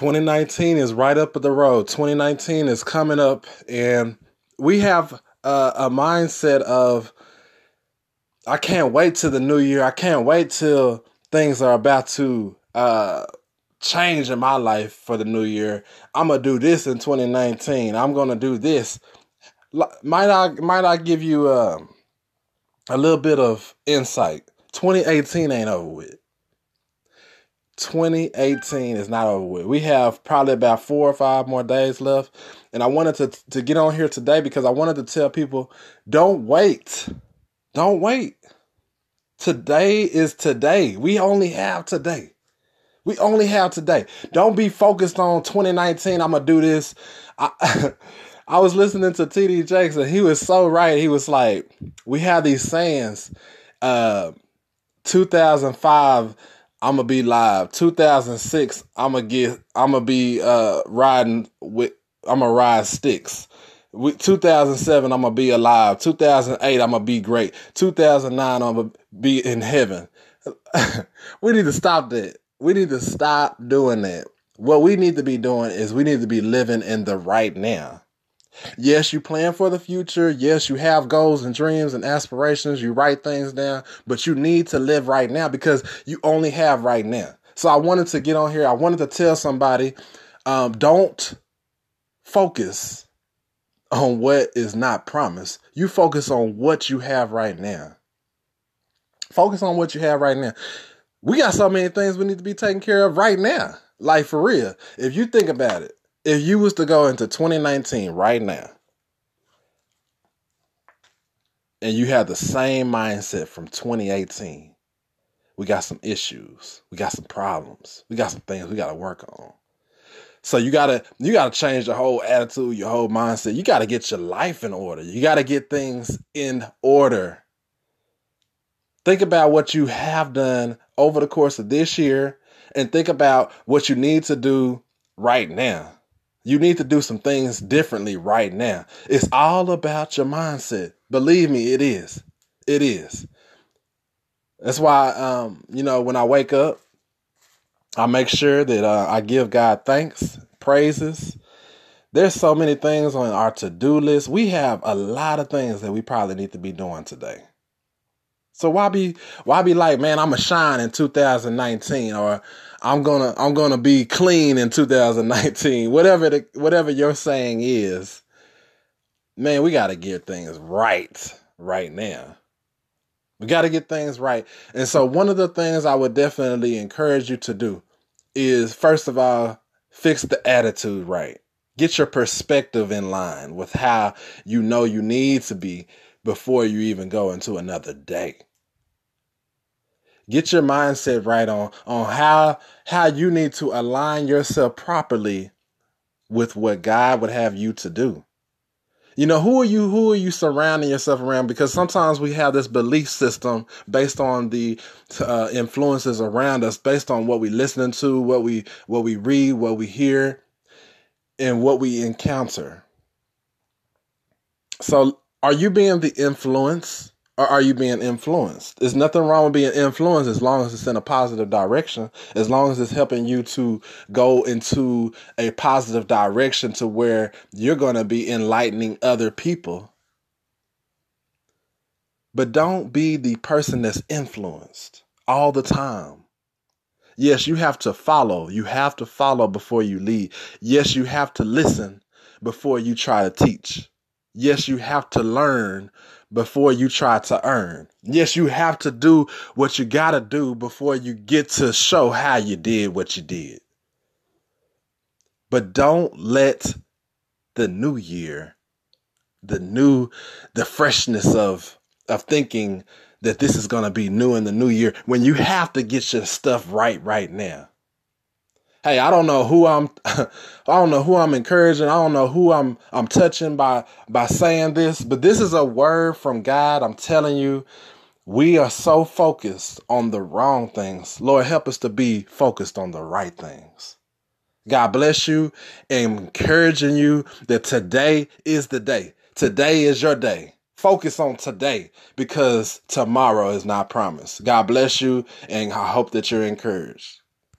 2019 is right up the road. 2019 is coming up, and we have a, a mindset of I can't wait till the new year. I can't wait till things are about to uh, change in my life for the new year. I'm gonna do this in 2019. I'm gonna do this. Might I might I give you uh, a little bit of insight? 2018 ain't over with. 2018 is not over with. We have probably about four or five more days left. And I wanted to, to get on here today because I wanted to tell people don't wait. Don't wait. Today is today. We only have today. We only have today. Don't be focused on 2019. I'm going to do this. I, I was listening to TD Jakes and he was so right. He was like, we have these sayings. Uh, 2005 I'm gonna be live. 2006, I'm gonna get. I'm gonna be uh, riding with. I'm gonna ride sticks. With 2007, I'm gonna be alive. 2008, I'm gonna be great. 2009, I'm gonna be in heaven. we need to stop that. We need to stop doing that. What we need to be doing is we need to be living in the right now. Yes, you plan for the future. Yes, you have goals and dreams and aspirations. You write things down, but you need to live right now because you only have right now. So I wanted to get on here. I wanted to tell somebody um, don't focus on what is not promised. You focus on what you have right now. Focus on what you have right now. We got so many things we need to be taking care of right now. Like for real. If you think about it, if you was to go into 2019 right now and you had the same mindset from 2018 we got some issues we got some problems we got some things we got to work on. So you gotta you gotta change your whole attitude your whole mindset. You gotta get your life in order. You gotta get things in order. Think about what you have done over the course of this year and think about what you need to do right now you need to do some things differently right now. It's all about your mindset. Believe me, it is. It is. That's why, um, you know, when I wake up, I make sure that uh, I give God thanks, praises. There's so many things on our to do list. We have a lot of things that we probably need to be doing today. So why be why be like, man, I'm a shine in 2019 or I'm gonna I'm gonna be clean in 2019. Whatever the whatever your saying is, man, we gotta get things right right now. We gotta get things right. And so one of the things I would definitely encourage you to do is first of all, fix the attitude right. Get your perspective in line with how you know you need to be before you even go into another day. Get your mindset right on on how how you need to align yourself properly with what God would have you to do. You know, who are you who are you surrounding yourself around because sometimes we have this belief system based on the uh, influences around us, based on what we listening to, what we what we read, what we hear, and what we encounter. So, are you being the influence or are you being influenced? There's nothing wrong with being influenced as long as it's in a positive direction, as long as it's helping you to go into a positive direction to where you're going to be enlightening other people. But don't be the person that's influenced all the time. Yes, you have to follow. You have to follow before you lead. Yes, you have to listen before you try to teach. Yes, you have to learn before you try to earn. Yes, you have to do what you got to do before you get to show how you did what you did. But don't let the new year, the new, the freshness of, of thinking that this is going to be new in the new year when you have to get your stuff right right now hey, I don't know who I'm I don't know who I'm encouraging. I don't know who I'm I'm touching by by saying this, but this is a word from God. I'm telling you, we are so focused on the wrong things. Lord, help us to be focused on the right things. God bless you encouraging you that today is the day. Today is your day. Focus on today because tomorrow is not promised. God bless you and I hope that you're encouraged.